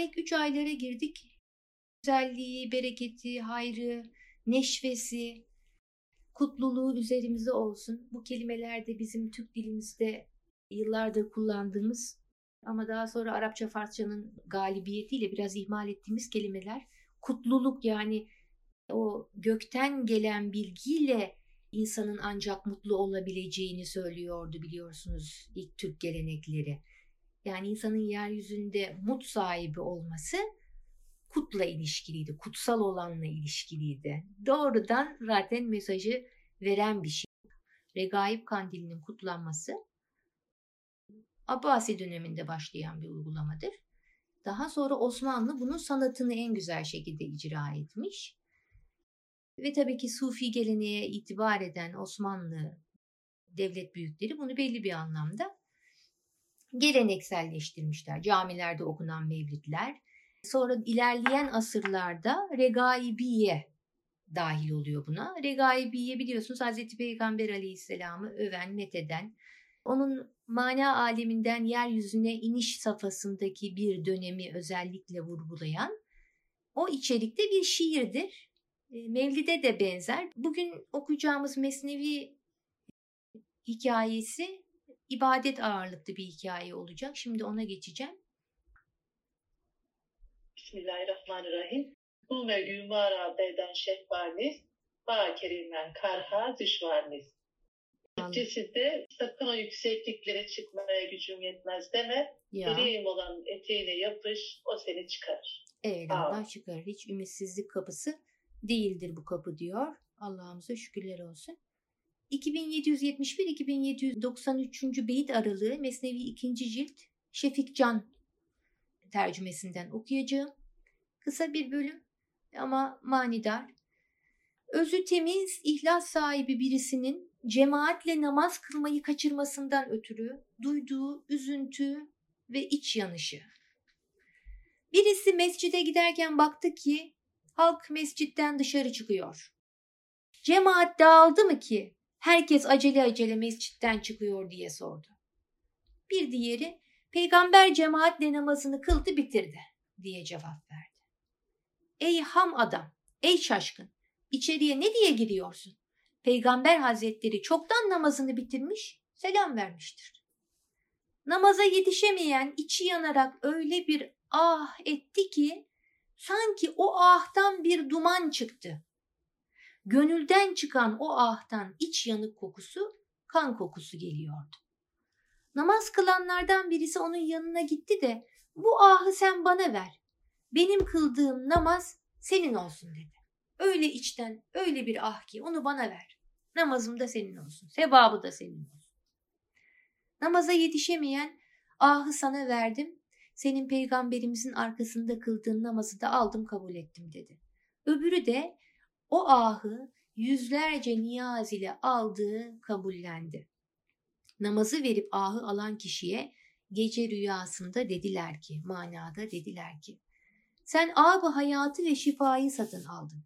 mübarek üç aylara girdik. Güzelliği, bereketi, hayrı, neşvesi, kutluluğu üzerimize olsun. Bu kelimeler de bizim Türk dilimizde yıllardır kullandığımız ama daha sonra Arapça Farsçanın galibiyetiyle biraz ihmal ettiğimiz kelimeler. Kutluluk yani o gökten gelen bilgiyle insanın ancak mutlu olabileceğini söylüyordu biliyorsunuz ilk Türk gelenekleri. Yani insanın yeryüzünde mut sahibi olması kutla ilişkiliydi, kutsal olanla ilişkiliydi. Doğrudan zaten mesajı veren bir şey. Regaib kandilinin kutlanması Abbasi döneminde başlayan bir uygulamadır. Daha sonra Osmanlı bunun sanatını en güzel şekilde icra etmiş. Ve tabii ki Sufi geleneğe itibar eden Osmanlı devlet büyükleri bunu belli bir anlamda gelenekselleştirmişler. Camilerde okunan mevlidler. Sonra ilerleyen asırlarda regaibiye dahil oluyor buna. Regaibiye biliyorsunuz Hazreti Peygamber Aleyhisselam'ı öven, metheden, onun mana aleminden yeryüzüne iniş safhasındaki bir dönemi özellikle vurgulayan o içerikte bir şiirdir. E, Mevlid'e de benzer. Bugün okuyacağımız Mesnevi hikayesi ibadet ağırlıklı bir hikaye olacak. Şimdi ona geçeceğim. Bismillahirrahmanirrahim. Bu mevlü mara beden şehvaniz, ba kerimden karha düşvarniz. Türkçesi de sakın o yüksekliklere çıkmaya gücüm yetmez deme. Ya. Birim olan eteğine yapış, o seni çıkarır. Evet Allah çıkarır. Hiç ümitsizlik kapısı değildir bu kapı diyor. Allah'ımıza şükürler olsun. 2771-2793. beyit aralığı Mesnevi 2. cilt Şefik Can tercümesinden okuyacağım. Kısa bir bölüm ama manidar. Özü temiz, ihlas sahibi birisinin cemaatle namaz kılmayı kaçırmasından ötürü duyduğu üzüntü ve iç yanışı. Birisi mescide giderken baktı ki halk mescitten dışarı çıkıyor. Cemaat dağıldı mı ki herkes acele acele mescitten çıkıyor diye sordu. Bir diğeri peygamber cemaatle namazını kıldı bitirdi diye cevap verdi. Ey ham adam, ey şaşkın, içeriye ne diye giriyorsun? Peygamber Hazretleri çoktan namazını bitirmiş, selam vermiştir. Namaza yetişemeyen içi yanarak öyle bir ah etti ki sanki o ahtan bir duman çıktı. Gönülden çıkan o ahtan iç yanık kokusu kan kokusu geliyordu. Namaz kılanlardan birisi onun yanına gitti de bu ahı sen bana ver. Benim kıldığım namaz senin olsun dedi. Öyle içten öyle bir ah ki onu bana ver. Namazım da senin olsun. Sevabı da senin olsun. Namaza yetişemeyen ahı sana verdim. Senin peygamberimizin arkasında kıldığın namazı da aldım kabul ettim dedi. Öbürü de o ahı yüzlerce niyaz ile aldığı kabullendi. Namazı verip ahı alan kişiye gece rüyasında dediler ki, manada dediler ki, sen abı hayatı ve şifayı satın aldın.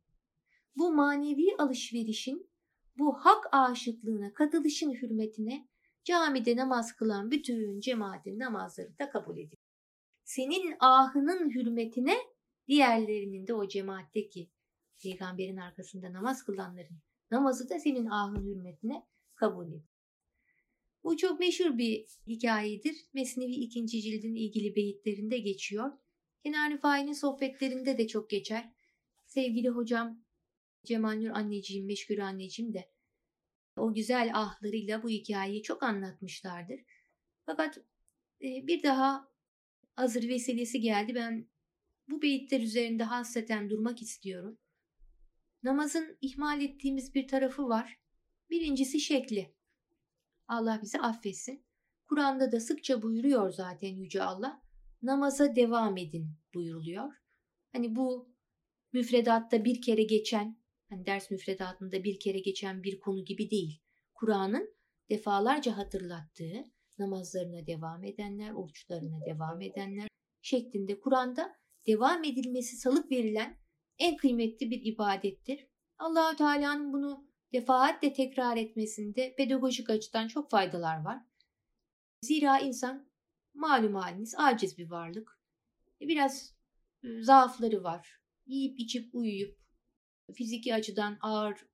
Bu manevi alışverişin, bu hak aşıklığına katılışın hürmetine camide namaz kılan bütün cemaatin namazları da kabul edilir. Senin ahının hürmetine diğerlerinin de o cemaatteki peygamberin arkasında namaz kılanların namazı da senin ahın hürmetine kabul edilir. Bu çok meşhur bir hikayedir. Mesnevi ikinci cildin ilgili beyitlerinde geçiyor. Kenan Rıfai'nin sohbetlerinde de çok geçer. Sevgili hocam Cemal Nur anneciğim, Meşgul anneciğim de o güzel ahlarıyla bu hikayeyi çok anlatmışlardır. Fakat e, bir daha hazır vesilesi geldi. Ben bu beyitler üzerinde hasreten durmak istiyorum. Namazın ihmal ettiğimiz bir tarafı var. Birincisi şekli. Allah bizi affetsin. Kur'an'da da sıkça buyuruyor zaten Yüce Allah namaza devam edin buyuruluyor. Hani bu müfredatta bir kere geçen, hani ders müfredatında bir kere geçen bir konu gibi değil. Kur'an'ın defalarca hatırlattığı namazlarına devam edenler, oruçlarına devam edenler şeklinde Kur'an'da devam edilmesi salık verilen en kıymetli bir ibadettir. Allahü Teala'nın bunu defaatle tekrar etmesinde pedagojik açıdan çok faydalar var. Zira insan malum haliniz aciz bir varlık. biraz e, zaafları var. Yiyip içip uyuyup fiziki açıdan ağır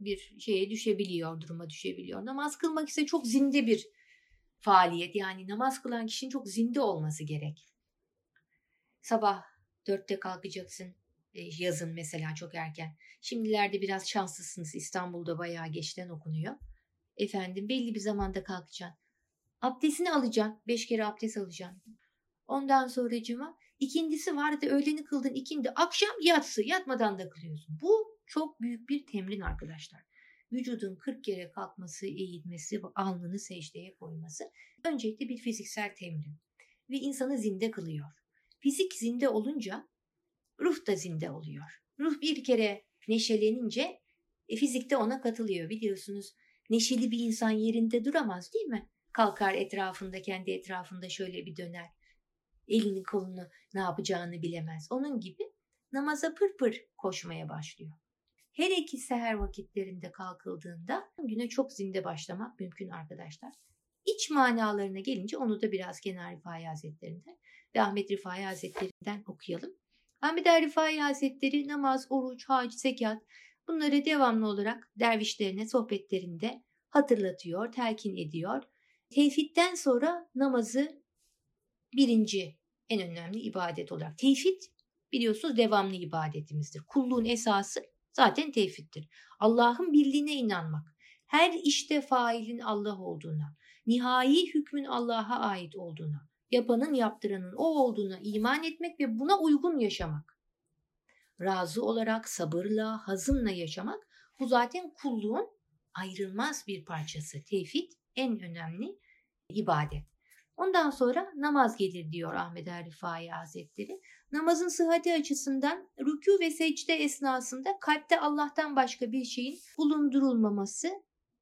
bir şeye düşebiliyor, duruma düşebiliyor. Namaz kılmak ise çok zinde bir faaliyet. Yani namaz kılan kişinin çok zinde olması gerek. Sabah dörtte kalkacaksın. E, yazın mesela çok erken. Şimdilerde biraz şanslısınız. İstanbul'da bayağı geçten okunuyor. Efendim belli bir zamanda kalkacaksın. Abdestini alacaksın. Beş kere abdest alacaksın. Ondan sonra cuma. İkincisi vardı öğleni kıldın ikindi. Akşam yatsı. Yatmadan da kılıyorsun. Bu çok büyük bir temrin arkadaşlar. Vücudun 40 kere kalkması, eğilmesi, alnını secdeye koyması öncelikle bir fiziksel temrin ve insanı zinde kılıyor. Fizik zinde olunca ruh da zinde oluyor. Ruh bir kere neşelenince e, fizik de ona katılıyor biliyorsunuz. Neşeli bir insan yerinde duramaz değil mi? Kalkar etrafında kendi etrafında şöyle bir döner. Elini kolunu ne yapacağını bilemez. Onun gibi namaza pır pır koşmaya başlıyor. Her iki seher vakitlerinde kalkıldığında güne çok zinde başlamak mümkün arkadaşlar. İç manalarına gelince onu da biraz Kenar Rifai Hazretlerinden ve Ahmet Rifai Hazretlerinden okuyalım. Ahmet Rifai Hazretleri namaz, oruç, hac, zekat bunları devamlı olarak dervişlerine sohbetlerinde hatırlatıyor, telkin ediyor. Tevhidden sonra namazı birinci en önemli ibadet olarak. Tevhid biliyorsunuz devamlı ibadetimizdir. Kulluğun esası zaten tevhiddir. Allah'ın birliğine inanmak, her işte failin Allah olduğuna, nihai hükmün Allah'a ait olduğuna, yapanın yaptıranın o olduğuna iman etmek ve buna uygun yaşamak. Razı olarak sabırla, hazımla yaşamak bu zaten kulluğun ayrılmaz bir parçası. Tevhid en önemli ibadet. Ondan sonra namaz gelir diyor Ahmet Rifai Hazretleri. Namazın sıhhati açısından rükû ve secde esnasında kalpte Allah'tan başka bir şeyin bulundurulmaması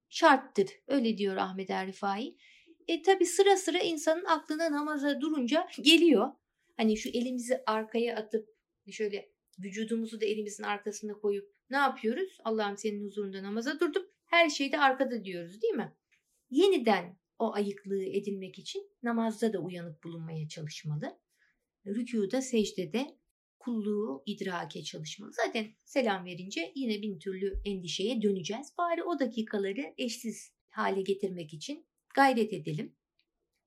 şarttır. Öyle diyor Ahmet Rifai. E tabi sıra sıra insanın aklına namaza durunca geliyor. Hani şu elimizi arkaya atıp şöyle vücudumuzu da elimizin arkasına koyup ne yapıyoruz? Allah'ım senin huzurunda namaza durdum. Her şeyde arkada diyoruz değil mi? Yeniden o ayıklığı edilmek için namazda da uyanık bulunmaya çalışmalı. Rükuda, secdede kulluğu idrake çalışmalı. Zaten selam verince yine bin türlü endişeye döneceğiz. Bari o dakikaları eşsiz hale getirmek için gayret edelim.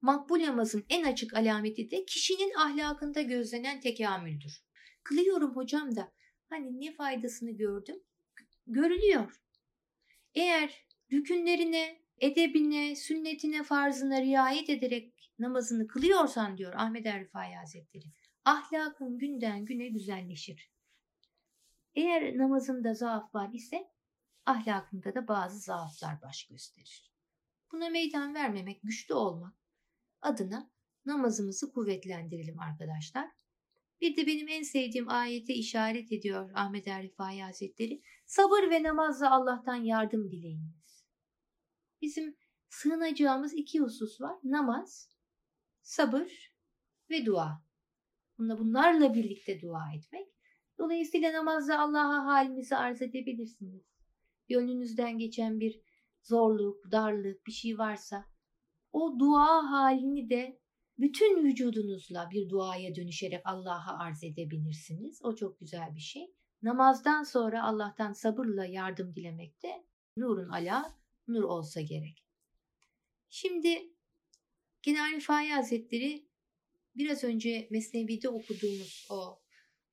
Makbul namazın en açık alameti de kişinin ahlakında gözlenen tekamüldür. Kılıyorum hocam da hani ne faydasını gördüm? Görülüyor. Eğer rükünlerine, edebine, sünnetine, farzına riayet ederek namazını kılıyorsan diyor Ahmet Erifai Hazretleri, ahlakın günden güne güzelleşir. Eğer namazında zaaf var ise ahlakında da bazı zaaflar baş gösterir. Buna meydan vermemek, güçlü olmak adına namazımızı kuvvetlendirelim arkadaşlar. Bir de benim en sevdiğim ayete işaret ediyor Ahmet Erifai Hazretleri. Sabır ve namazla Allah'tan yardım dileyiniz. Bizim sığınacağımız iki husus var. Namaz, sabır ve dua. Bunlarla birlikte dua etmek. Dolayısıyla namazla Allah'a halinizi arz edebilirsiniz. Gönlünüzden geçen bir zorluk, darlık bir şey varsa o dua halini de bütün vücudunuzla bir duaya dönüşerek Allah'a arz edebilirsiniz. O çok güzel bir şey. Namazdan sonra Allah'tan sabırla yardım dilemek de nurun ala nur olsa gerek. Şimdi Genel Rifai Hazretleri biraz önce Mesnevi'de okuduğumuz o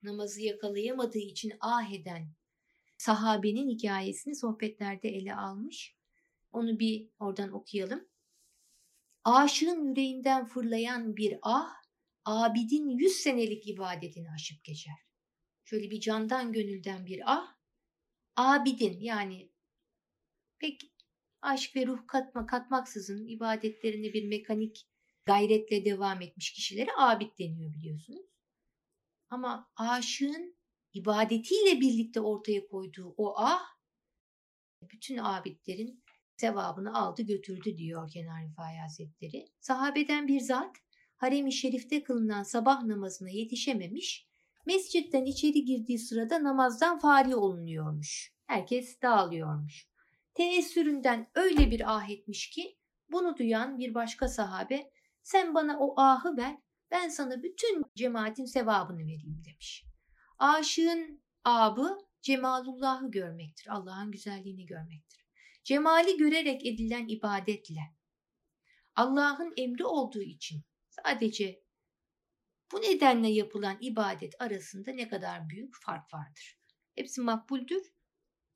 namazı yakalayamadığı için ah eden sahabenin hikayesini sohbetlerde ele almış. Onu bir oradan okuyalım. Aşığın yüreğinden fırlayan bir ah, abidin yüz senelik ibadetini aşıp geçer. Şöyle bir candan gönülden bir ah, abidin yani pek aşk ve ruh katma katmaksızın ibadetlerini bir mekanik gayretle devam etmiş kişilere abid deniyor biliyorsunuz. Ama aşığın ibadetiyle birlikte ortaya koyduğu o ah bütün abidlerin sevabını aldı götürdü diyor Kenar Rifai Hazretleri. Sahabeden bir zat harem-i şerifte kılınan sabah namazına yetişememiş, mescitten içeri girdiği sırada namazdan fari olunuyormuş. Herkes dağılıyormuş. Teessüründen öyle bir ah etmiş ki bunu duyan bir başka sahabe sen bana o ahı ver ben sana bütün cemaatin sevabını vereyim demiş. Aşığın abı cemalullahı görmektir. Allah'ın güzelliğini görmektir. Cemali görerek edilen ibadetle Allah'ın emri olduğu için sadece bu nedenle yapılan ibadet arasında ne kadar büyük fark vardır. Hepsi makbuldür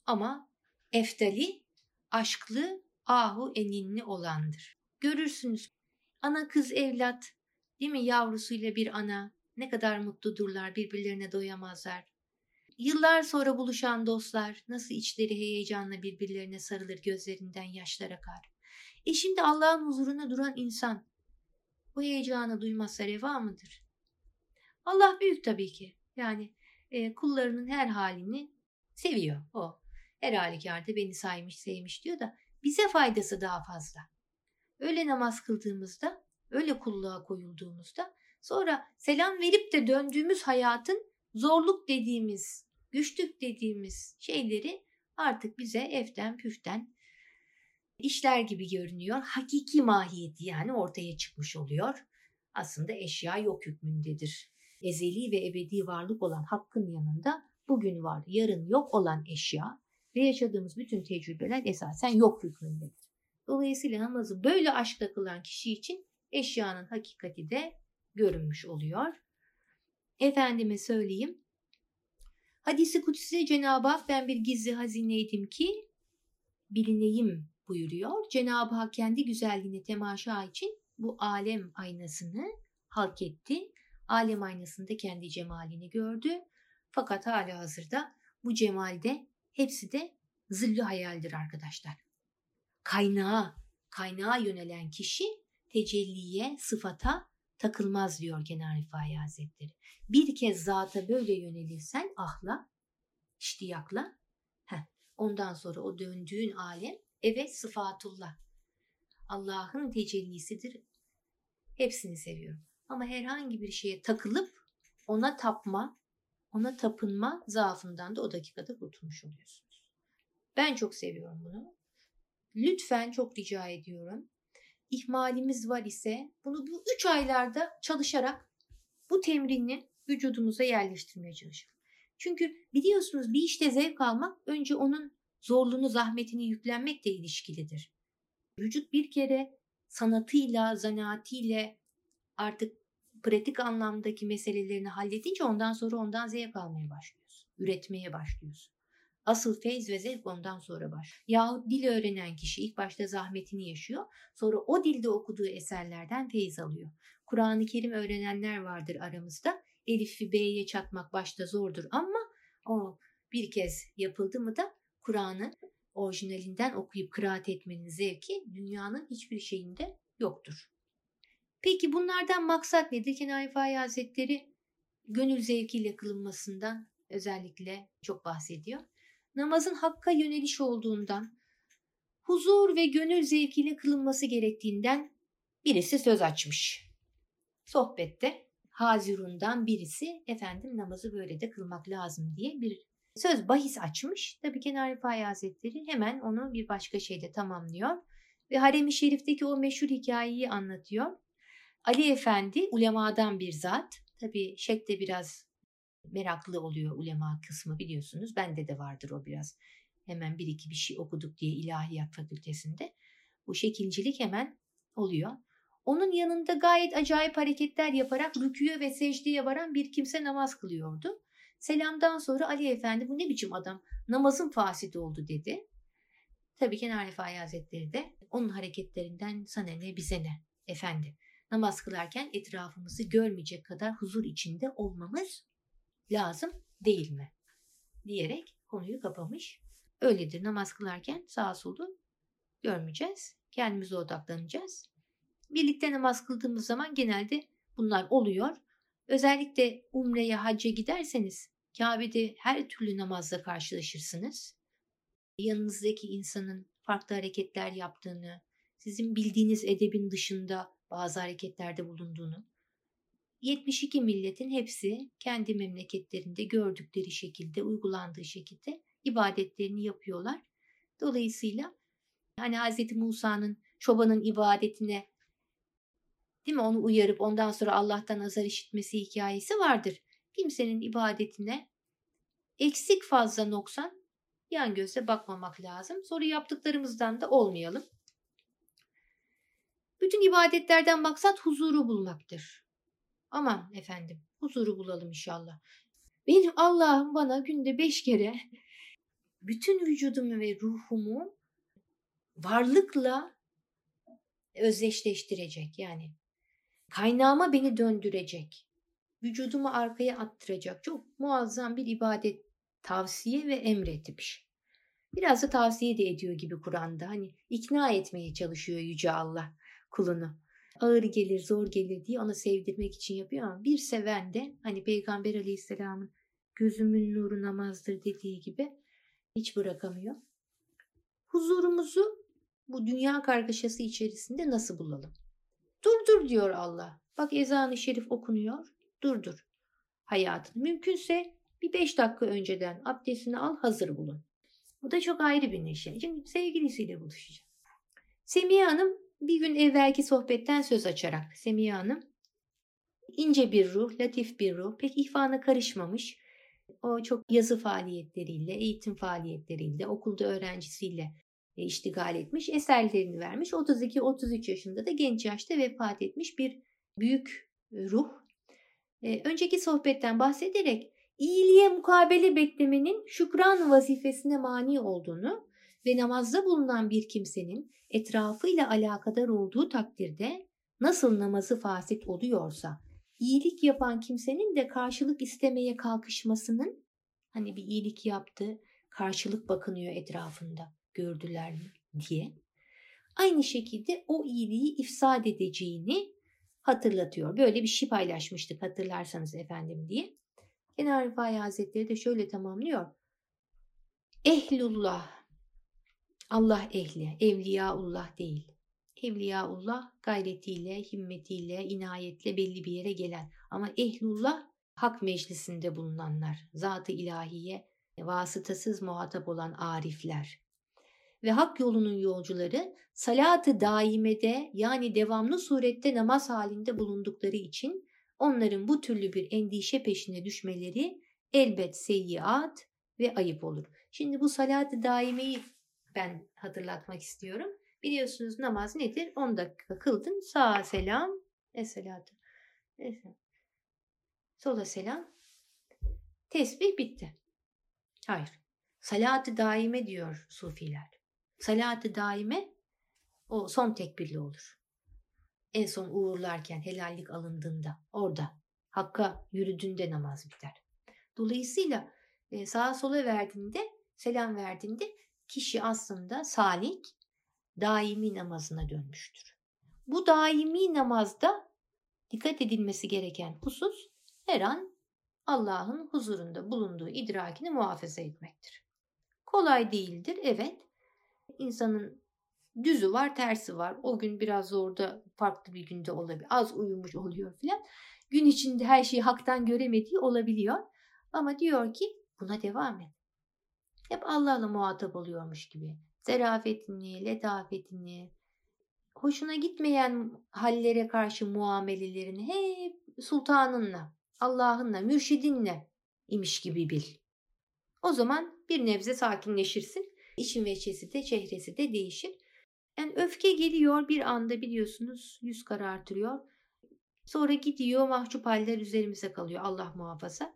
ama eftali aşklı ahu eninli olandır. Görürsünüz ana kız evlat değil mi yavrusuyla bir ana ne kadar mutludurlar birbirlerine doyamazlar. Yıllar sonra buluşan dostlar nasıl içleri heyecanla birbirlerine sarılır gözlerinden yaşlar akar. E şimdi Allah'ın huzuruna duran insan bu heyecanı duymazsa reva mıdır? Allah büyük tabii ki. Yani e, kullarının her halini seviyor o. Her halükarda beni saymış sevmiş diyor da bize faydası daha fazla. Öyle namaz kıldığımızda, öyle kulluğa koyulduğumuzda sonra selam verip de döndüğümüz hayatın zorluk dediğimiz, güçlük dediğimiz şeyleri artık bize eften püften işler gibi görünüyor. Hakiki mahiyeti yani ortaya çıkmış oluyor. Aslında eşya yok hükmündedir. Ezeli ve ebedi varlık olan hakkın yanında bugün var, yarın yok olan eşya ve yaşadığımız bütün tecrübeler esasen yok hükmündedir. Dolayısıyla namazı böyle aşkla kılan kişi için eşyanın hakikati de görünmüş oluyor. Efendime söyleyeyim. Hadisi kutsi Cenab-ı Hak ben bir gizli hazineydim ki bilineyim buyuruyor. Cenab-ı Hak kendi güzelliğini temaşa için bu alem aynasını halk etti. Alem aynasında kendi cemalini gördü. Fakat hala hazırda bu cemalde hepsi de zilli hayaldir arkadaşlar. Kaynağa, kaynağa yönelen kişi tecelliye, sıfata takılmaz diyor Kenan Rifai Hazretleri. Bir kez zata böyle yönelirsen ahla, iştiyakla, heh, ondan sonra o döndüğün alem evet sıfatullah. Allah'ın tecellisidir. Hepsini seviyorum. Ama herhangi bir şeye takılıp ona tapma, ona tapınma zaafından da o dakikada kurtulmuş oluyorsunuz. Ben çok seviyorum bunu. Lütfen çok rica ediyorum. İhmalimiz var ise bunu bu üç aylarda çalışarak bu temrini vücudumuza yerleştirmeye çalışalım. Çünkü biliyorsunuz bir işte zevk almak önce onun zorluğunu, zahmetini yüklenmekle ilişkilidir. Vücut bir kere sanatıyla, zanaatiyle artık pratik anlamdaki meselelerini halledince ondan sonra ondan zevk almaya başlıyorsun. Üretmeye başlıyorsun. Asıl feyz ve zevk ondan sonra baş. Yahut dil öğrenen kişi ilk başta zahmetini yaşıyor. Sonra o dilde okuduğu eserlerden feyz alıyor. Kur'an-ı Kerim öğrenenler vardır aramızda. Elif'i B'ye çatmak başta zordur ama o bir kez yapıldı mı da Kur'an'ı orijinalinden okuyup kıraat etmenin zevki dünyanın hiçbir şeyinde yoktur. Peki bunlardan maksat nedir? Kenan Fai Hazretleri gönül zevkiyle kılınmasından özellikle çok bahsediyor. Namazın hakka yöneliş olduğundan, huzur ve gönül zevkiyle kılınması gerektiğinden birisi söz açmış. Sohbette Hazirun'dan birisi efendim namazı böyle de kılmak lazım diye bir söz bahis açmış. Tabi Kenar Rifai Hazretleri hemen onu bir başka şeyde tamamlıyor. Ve Harem-i Şerif'teki o meşhur hikayeyi anlatıyor. Ali Efendi ulemadan bir zat. Tabi şekte biraz meraklı oluyor ulema kısmı biliyorsunuz. Bende de vardır o biraz. Hemen bir iki bir şey okuduk diye ilahiyat fakültesinde. Bu şekilcilik hemen oluyor. Onun yanında gayet acayip hareketler yaparak rüküye ve secdeye varan bir kimse namaz kılıyordu. Selamdan sonra Ali Efendi bu ne biçim adam namazın fasit oldu dedi. Tabii Kenar Rifai Hazretleri de onun hareketlerinden sana ne bize ne efendi. Namaz kılarken etrafımızı görmeyecek kadar huzur içinde olmamız lazım değil mi? Diyerek konuyu kapamış. Öyledir namaz kılarken sağa solu görmeyeceğiz. Kendimize odaklanacağız. Birlikte namaz kıldığımız zaman genelde bunlar oluyor. Özellikle umreye, hacca giderseniz Kabe'de her türlü namazla karşılaşırsınız. Yanınızdaki insanın farklı hareketler yaptığını, sizin bildiğiniz edebin dışında bazı hareketlerde bulunduğunu, 72 milletin hepsi kendi memleketlerinde gördükleri şekilde, uygulandığı şekilde ibadetlerini yapıyorlar. Dolayısıyla hani Hz. Musa'nın çobanın ibadetine değil mi? Onu uyarıp ondan sonra Allah'tan azar işitmesi hikayesi vardır. Kimsenin ibadetine eksik fazla noksan yan gözle bakmamak lazım. Sonra yaptıklarımızdan da olmayalım. Bütün ibadetlerden maksat huzuru bulmaktır. Aman efendim huzuru bulalım inşallah. Benim Allah'ım bana günde beş kere bütün vücudumu ve ruhumu varlıkla özdeşleştirecek yani. Kaynağıma beni döndürecek. Vücudumu arkaya attıracak. Çok muazzam bir ibadet tavsiye ve emretmiş. Biraz da tavsiye de ediyor gibi Kur'an'da. Hani ikna etmeye çalışıyor Yüce Allah kulunu. Ağır gelir, zor gelir diye ona sevdirmek için yapıyor ama bir seven de hani Peygamber Aleyhisselam'ın gözümün nuru namazdır dediği gibi hiç bırakamıyor. Huzurumuzu bu dünya kargaşası içerisinde nasıl bulalım? Durdur diyor Allah. Bak ezan-ı şerif okunuyor. Durdur hayatını. Mümkünse bir beş dakika önceden abdestini al hazır bulun. Bu da çok ayrı bir neşe. Şimdi sevgilisiyle buluşacak. Semiye Hanım bir gün evvelki sohbetten söz açarak Semiye Hanım ince bir ruh, latif bir ruh, pek ihvana karışmamış. O çok yazı faaliyetleriyle, eğitim faaliyetleriyle, okulda öğrencisiyle e, iştigal etmiş, eserlerini vermiş. 32-33 yaşında da genç yaşta vefat etmiş bir büyük ruh. E, önceki sohbetten bahsederek iyiliğe mukabele beklemenin şükran vazifesine mani olduğunu ve namazda bulunan bir kimsenin etrafıyla alakadar olduğu takdirde nasıl namazı fasit oluyorsa iyilik yapan kimsenin de karşılık istemeye kalkışmasının hani bir iyilik yaptı karşılık bakınıyor etrafında gördüler mi diye aynı şekilde o iyiliği ifsad edeceğini hatırlatıyor. Böyle bir şey paylaşmıştık hatırlarsanız efendim diye. Kenar Rifai Hazretleri de şöyle tamamlıyor. Ehlullah, Allah ehli, evliyaullah değil. Evliyaullah gayretiyle, himmetiyle, inayetle belli bir yere gelen. Ama ehlullah hak meclisinde bulunanlar, zat-ı ilahiye vasıtasız muhatap olan arifler. Ve hak yolunun yolcuları salatı daimede yani devamlı surette namaz halinde bulundukları için onların bu türlü bir endişe peşine düşmeleri elbet seyyiat ve ayıp olur. Şimdi bu salat-ı daimeyi ben hatırlatmak istiyorum. Biliyorsunuz namaz nedir? 10 dakika kıldın. Sağa selam. Esselatü. Sola selam. Tesbih bitti. Hayır. Salat-ı daime diyor sufiler. Salat-ı daime o son tekbirli olur. En son uğurlarken helallik alındığında orada hakka yürüdüğünde namaz biter. Dolayısıyla e, sağa sola verdiğinde selam verdiğinde kişi aslında salik daimi namazına dönmüştür. Bu daimi namazda dikkat edilmesi gereken husus her an Allah'ın huzurunda bulunduğu idrakini muhafaza etmektir. Kolay değildir evet. İnsanın düzü var, tersi var. O gün biraz orada farklı bir günde olabilir. Az uyumuş oluyor filan. Gün içinde her şeyi haktan göremediği olabiliyor. Ama diyor ki buna devam et. Hep Allah'la muhatap oluyormuş gibi. Zerafetini, letafetini, hoşuna gitmeyen hallere karşı muamelelerini hep sultanınla, Allah'ınla, mürşidinle imiş gibi bil. O zaman bir nebze sakinleşirsin. İçin veçesi de çehresi de değişir. Yani öfke geliyor bir anda biliyorsunuz yüz karartırıyor. Sonra gidiyor mahcup haller üzerimize kalıyor Allah muhafaza.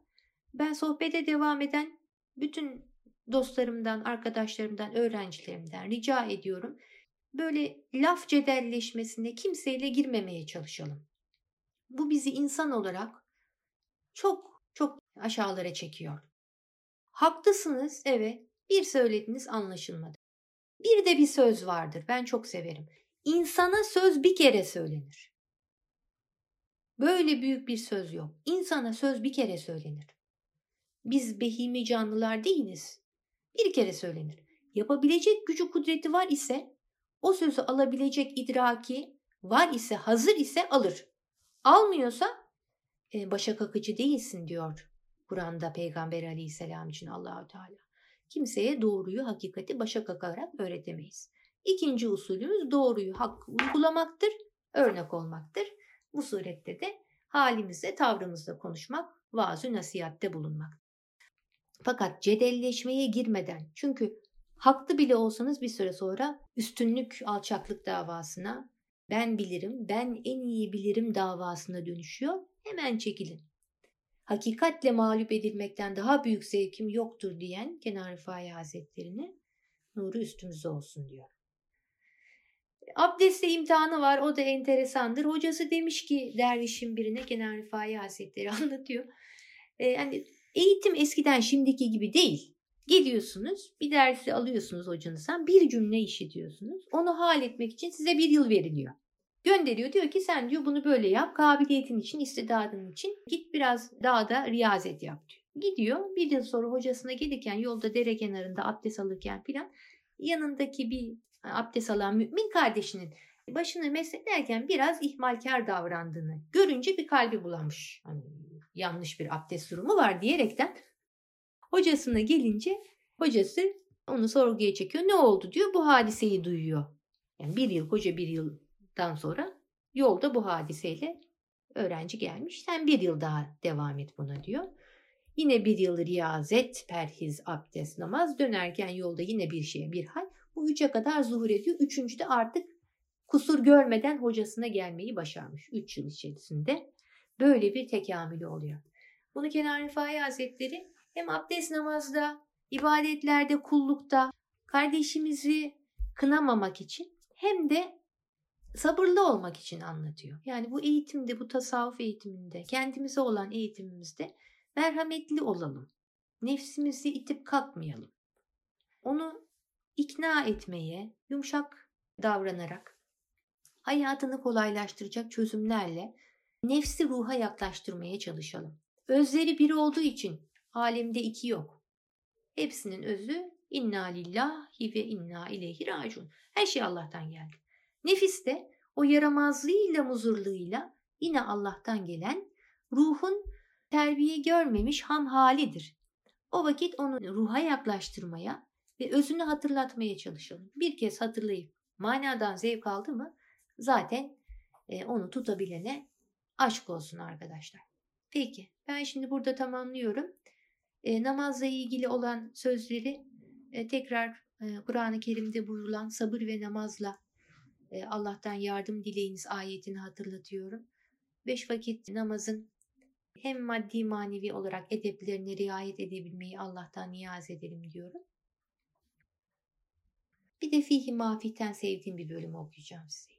Ben sohbete devam eden bütün dostlarımdan, arkadaşlarımdan, öğrencilerimden rica ediyorum. Böyle laf cedelleşmesine kimseyle girmemeye çalışalım. Bu bizi insan olarak çok çok aşağılara çekiyor. Haklısınız evet bir söylediniz anlaşılmadı. Bir de bir söz vardır ben çok severim. İnsana söz bir kere söylenir. Böyle büyük bir söz yok. İnsana söz bir kere söylenir. Biz behimi canlılar değiliz. Bir kere söylenir. Yapabilecek gücü kudreti var ise o sözü alabilecek idraki var ise hazır ise alır. Almıyorsa e, başa kakıcı değilsin diyor Kur'an'da Peygamber aleyhisselam için Allahü Teala. Kimseye doğruyu, hakikati başa kakarak öğretemeyiz. İkinci usulümüz doğruyu hak uygulamaktır, örnek olmaktır. Bu surette de halimizde, tavrımızda konuşmak, vaaz nasihatte bulunmak. Fakat cedelleşmeye girmeden çünkü haklı bile olsanız bir süre sonra üstünlük, alçaklık davasına, ben bilirim, ben en iyi bilirim davasına dönüşüyor. Hemen çekilin. Hakikatle mağlup edilmekten daha büyük zevkim yoktur diyen Kenar Rıfai Hazretleri'ne nuru üstümüzde olsun diyor. Abdestle imtihanı var. O da enteresandır. Hocası demiş ki dervişin birine Kenar Rıfai Hazretleri anlatıyor. Ee, yani eğitim eskiden şimdiki gibi değil. Geliyorsunuz bir dersi alıyorsunuz hocanızdan bir cümle işitiyorsunuz. Onu hal etmek için size bir yıl veriliyor. Gönderiyor diyor ki sen diyor bunu böyle yap kabiliyetin için istidadın için git biraz dağda riyazet yap diyor. Gidiyor bir yıl sonra hocasına gelirken yolda dere kenarında abdest alırken filan yanındaki bir abdest alan mümin kardeşinin başını meslederken biraz ihmalkar davrandığını görünce bir kalbi bulamış. Hani yanlış bir abdest durumu var diyerekten hocasına gelince hocası onu sorguya çekiyor. Ne oldu diyor bu hadiseyi duyuyor. Yani bir yıl koca bir yıldan sonra yolda bu hadiseyle öğrenci gelmiş. Sen bir yıl daha devam et buna diyor. Yine bir yıl riyazet, perhiz, abdest, namaz. Dönerken yolda yine bir şeye bir hal. Bu üçe kadar zuhur ediyor. Üçüncüde artık kusur görmeden hocasına gelmeyi başarmış. Üç yıl içerisinde böyle bir tekamülü oluyor. Bunu Kenar Rifai Hazretleri hem abdest namazda, ibadetlerde, kullukta kardeşimizi kınamamak için hem de sabırlı olmak için anlatıyor. Yani bu eğitimde, bu tasavvuf eğitiminde, kendimize olan eğitimimizde merhametli olalım. Nefsimizi itip kalkmayalım. Onu ikna etmeye, yumuşak davranarak, hayatını kolaylaştıracak çözümlerle nefsi ruha yaklaştırmaya çalışalım. Özleri bir olduğu için alemde iki yok. Hepsinin özü inna lillahi ve inna ileyhi racun. Her şey Allah'tan geldi. Nefis de o yaramazlığıyla muzurluğuyla yine Allah'tan gelen ruhun terbiye görmemiş ham halidir. O vakit onu ruha yaklaştırmaya ve özünü hatırlatmaya çalışalım. Bir kez hatırlayıp manadan zevk aldı mı zaten e, onu tutabilene aşk olsun arkadaşlar. Peki ben şimdi burada tamamlıyorum. E, namazla ilgili olan sözleri e, tekrar e, Kur'an-ı Kerim'de buyurulan sabır ve namazla e, Allah'tan yardım dileyiniz ayetini hatırlatıyorum. Beş vakit namazın hem maddi manevi olarak edeplerine riayet edebilmeyi Allah'tan niyaz edelim diyorum. Bir de Fihi Mafih'ten sevdiğim bir bölüm okuyacağım size.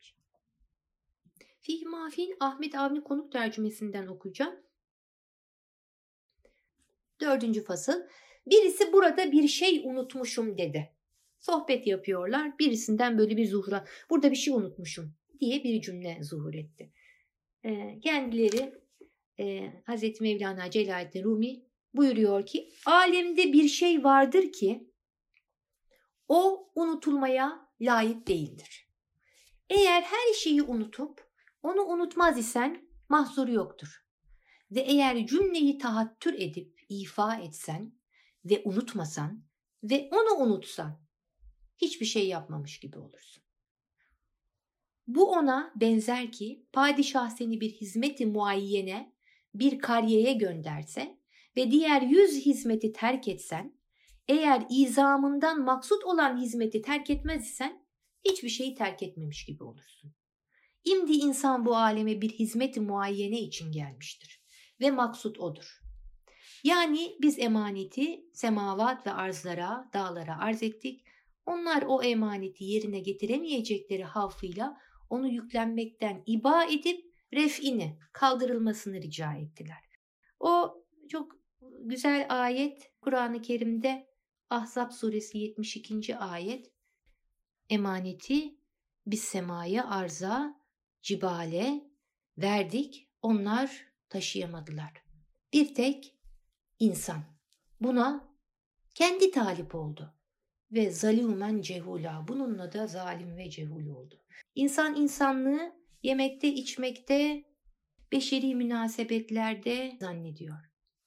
Fihi Mafih'in Ahmet Avni Konuk tercümesinden okuyacağım. Dördüncü fasıl. Birisi burada bir şey unutmuşum dedi. Sohbet yapıyorlar. Birisinden böyle bir zuhura. Burada bir şey unutmuşum diye bir cümle zuhur etti. Ee, kendileri e, Hazreti Mevlana Celaleddin Rumi buyuruyor ki alemde bir şey vardır ki o unutulmaya layık değildir. Eğer her şeyi unutup onu unutmaz isen mahzur yoktur. Ve eğer cümleyi tahattür edip ifa etsen ve unutmasan ve onu unutsan hiçbir şey yapmamış gibi olursun. Bu ona benzer ki padişah seni bir hizmeti muayyene bir kariyeye gönderse ve diğer yüz hizmeti terk etsen, eğer izamından maksut olan hizmeti terk etmez isen hiçbir şeyi terk etmemiş gibi olursun. İmdi insan bu aleme bir hizmeti muayyene için gelmiştir ve maksut odur. Yani biz emaneti semavat ve arzlara, dağlara arz ettik. Onlar o emaneti yerine getiremeyecekleri havfıyla onu yüklenmekten iba edip ref'ini, kaldırılmasını rica ettiler. O çok güzel ayet Kur'an-ı Kerim'de Ahzab suresi 72. ayet emaneti biz semaya arza, cibale verdik onlar taşıyamadılar. Bir tek insan buna kendi talip oldu ve zalimen cehula bununla da zalim ve cehul oldu. İnsan insanlığı yemekte, içmekte, beşeri münasebetlerde zannediyor.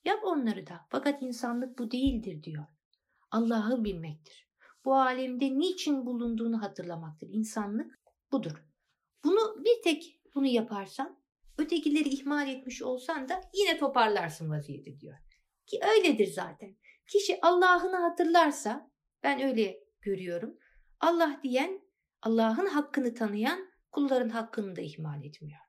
Yap onları da. Fakat insanlık bu değildir diyor. Allah'ı bilmektir. Bu alemde niçin bulunduğunu hatırlamaktır. İnsanlık budur. Bunu bir tek bunu yaparsan ötekileri ihmal etmiş olsan da yine toparlarsın vaziyeti diyor. Ki öyledir zaten. Kişi Allah'ını hatırlarsa ben öyle görüyorum. Allah diyen Allah'ın hakkını tanıyan kulların hakkını da ihmal etmiyor.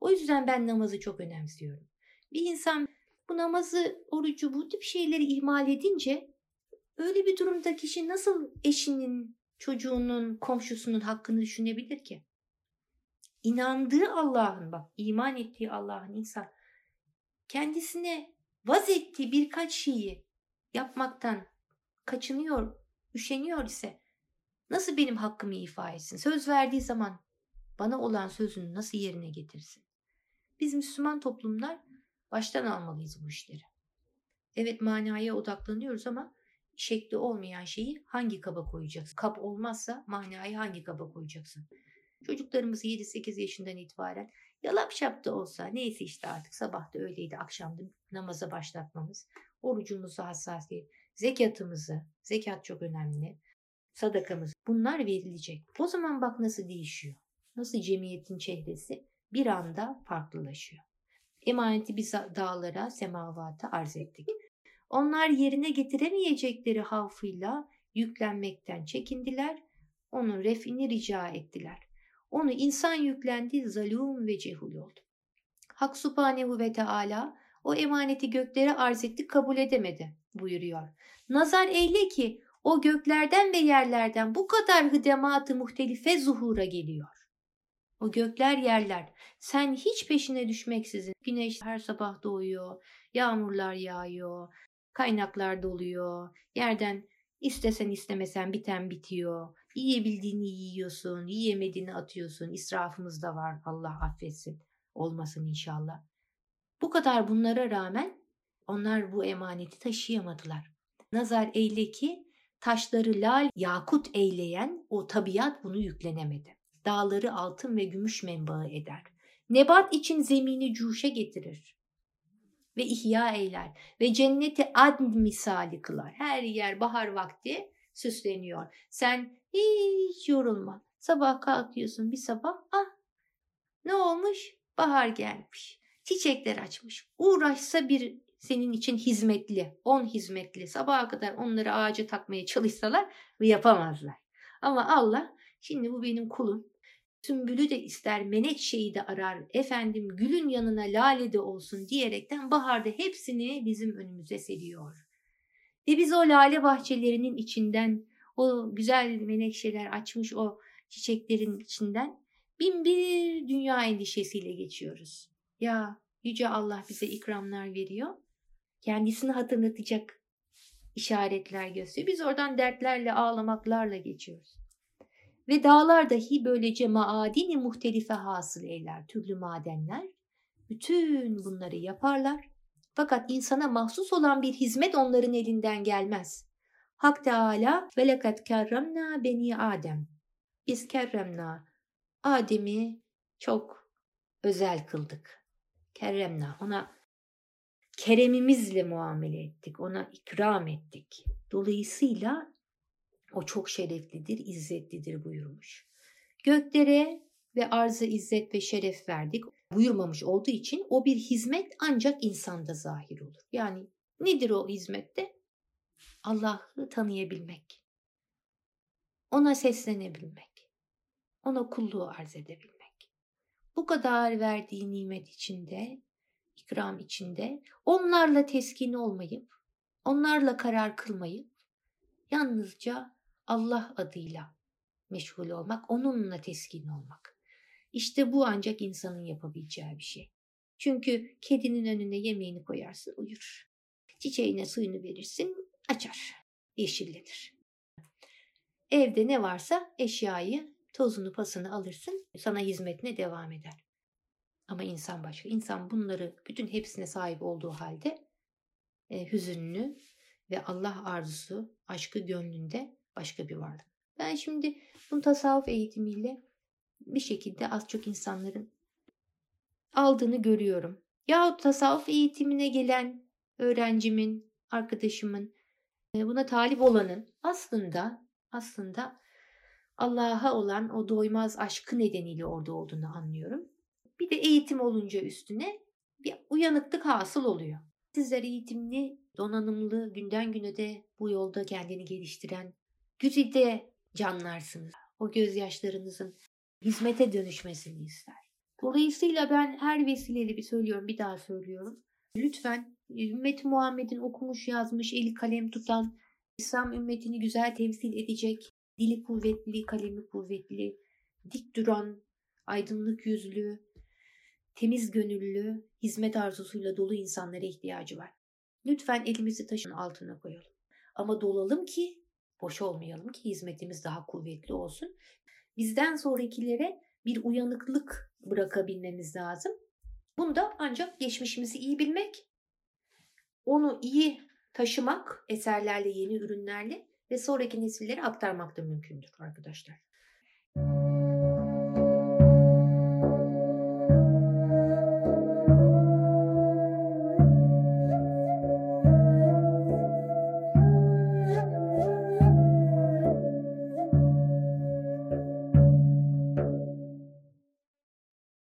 O yüzden ben namazı çok önemsiyorum. Bir insan bu namazı, orucu, bu tip şeyleri ihmal edince öyle bir durumda kişi nasıl eşinin, çocuğunun, komşusunun hakkını düşünebilir ki? İnandığı Allah'ın bak iman ettiği Allah'ın insan kendisine vaz ettiği birkaç şeyi yapmaktan kaçınıyor, üşeniyor ise nasıl benim hakkımı ifa etsin? Söz verdiği zaman bana olan sözünü nasıl yerine getirsin? Biz Müslüman toplumlar baştan almalıyız bu işleri. Evet manaya odaklanıyoruz ama şekli olmayan şeyi hangi kaba koyacaksın? Kap olmazsa manayı hangi kaba koyacaksın? Çocuklarımız 7-8 yaşından itibaren yalap şap da olsa neyse işte artık sabah da öyleydi akşamda namaza başlatmamız. Orucumuzu hassasiyet, zekatımızı, zekat çok önemli, sadakamız bunlar verilecek. O zaman bak nasıl değişiyor. Nasıl cemiyetin çehresi bir anda farklılaşıyor. Emaneti biz dağlara, semavata arz ettik. Onlar yerine getiremeyecekleri havfıyla yüklenmekten çekindiler. Onun refini rica ettiler. Onu insan yüklendi, zalum ve cehul oldu. Hak subhanehu ve teala o emaneti göklere arz etti kabul edemedi buyuruyor. Nazar eyle ki o göklerden ve yerlerden bu kadar hıdematı muhtelife zuhura geliyor. O gökler yerler. Sen hiç peşine düşmeksizin. Güneş her sabah doğuyor, yağmurlar yağıyor, kaynaklar doluyor, yerden istesen istemesen biten bitiyor. Yiyebildiğini yiyorsun, yiyemediğini atıyorsun. İsrafımız da var Allah affetsin. Olmasın inşallah. Bu kadar bunlara rağmen onlar bu emaneti taşıyamadılar. Nazar eyle ki taşları lal yakut eyleyen o tabiat bunu yüklenemedi. Dağları altın ve gümüş menbaı eder. Nebat için zemini cuşa getirir ve ihya eyler ve cenneti adn misali kılar. Her yer bahar vakti süsleniyor. Sen hiç yorulma. Sabah kalkıyorsun bir sabah ah ne olmuş? Bahar gelmiş. Çiçekler açmış. Uğraşsa bir senin için hizmetli, on hizmetli. Sabaha kadar onları ağaca takmaya çalışsalar yapamazlar. Ama Allah şimdi bu benim kulum. Sümbülü de ister, menekşeyi de arar, efendim gülün yanına lale de olsun diyerekten baharda hepsini bizim önümüze seriyor. Ve biz o lale bahçelerinin içinden, o güzel menekşeler açmış o çiçeklerin içinden bin bir dünya endişesiyle geçiyoruz. Ya Yüce Allah bize ikramlar veriyor. Kendisini hatırlatacak işaretler gösteriyor. Biz oradan dertlerle, ağlamaklarla geçiyoruz. Ve dağlar dahi böylece maadini muhtelife hasıl eyler, türlü madenler. Bütün bunları yaparlar. Fakat insana mahsus olan bir hizmet onların elinden gelmez. Hak Teala ve lekat kerremna beni Adem. Biz kerremna Adem'i çok özel kıldık. Kerremna ona keremimizle muamele ettik. Ona ikram ettik. Dolayısıyla o çok şereflidir, izzetlidir buyurmuş. Göklere ve arza izzet ve şeref verdik buyurmamış olduğu için o bir hizmet ancak insanda zahir olur. Yani nedir o hizmette? Allah'ı tanıyabilmek, ona seslenebilmek, ona kulluğu arz edebilmek. Bu kadar verdiği nimet içinde, ikram içinde onlarla teskin olmayıp, onlarla karar kılmayıp, yalnızca Allah adıyla meşgul olmak, onunla teskin olmak. İşte bu ancak insanın yapabileceği bir şey. Çünkü kedinin önüne yemeğini koyarsın uyur. Çiçeğine suyunu verirsin açar, yeşillenir. Evde ne varsa eşyayı, tozunu pasını alırsın sana hizmetine devam eder. Ama insan başka. İnsan bunları bütün hepsine sahip olduğu halde e, hüzünlü ve Allah arzusu, aşkı gönlünde başka bir varlık. Ben şimdi bu tasavvuf eğitimiyle bir şekilde az çok insanların aldığını görüyorum. Yahut tasavvuf eğitimine gelen öğrencimin, arkadaşımın, e, buna talip olanın aslında aslında Allah'a olan o doymaz aşkı nedeniyle orada olduğunu anlıyorum. Bir de eğitim olunca üstüne bir uyanıklık hasıl oluyor. Sizler eğitimli, donanımlı, günden güne de bu yolda kendini geliştiren güzide canlarsınız. O gözyaşlarınızın hizmete dönüşmesini ister. Dolayısıyla ben her vesileyle bir söylüyorum, bir daha söylüyorum. Lütfen ümmet Muhammed'in okumuş, yazmış, eli kalem tutan, İslam ümmetini güzel temsil edecek, dili kuvvetli, kalemi kuvvetli, dik duran, aydınlık yüzlü, temiz gönüllü, hizmet arzusuyla dolu insanlara ihtiyacı var. Lütfen elimizi taşın altına koyalım. Ama dolalım ki boş olmayalım ki hizmetimiz daha kuvvetli olsun. Bizden sonrakilere bir uyanıklık bırakabilmemiz lazım. Bunda ancak geçmişimizi iyi bilmek, onu iyi taşımak eserlerle, yeni ürünlerle ve sonraki nesillere aktarmak da mümkündür arkadaşlar.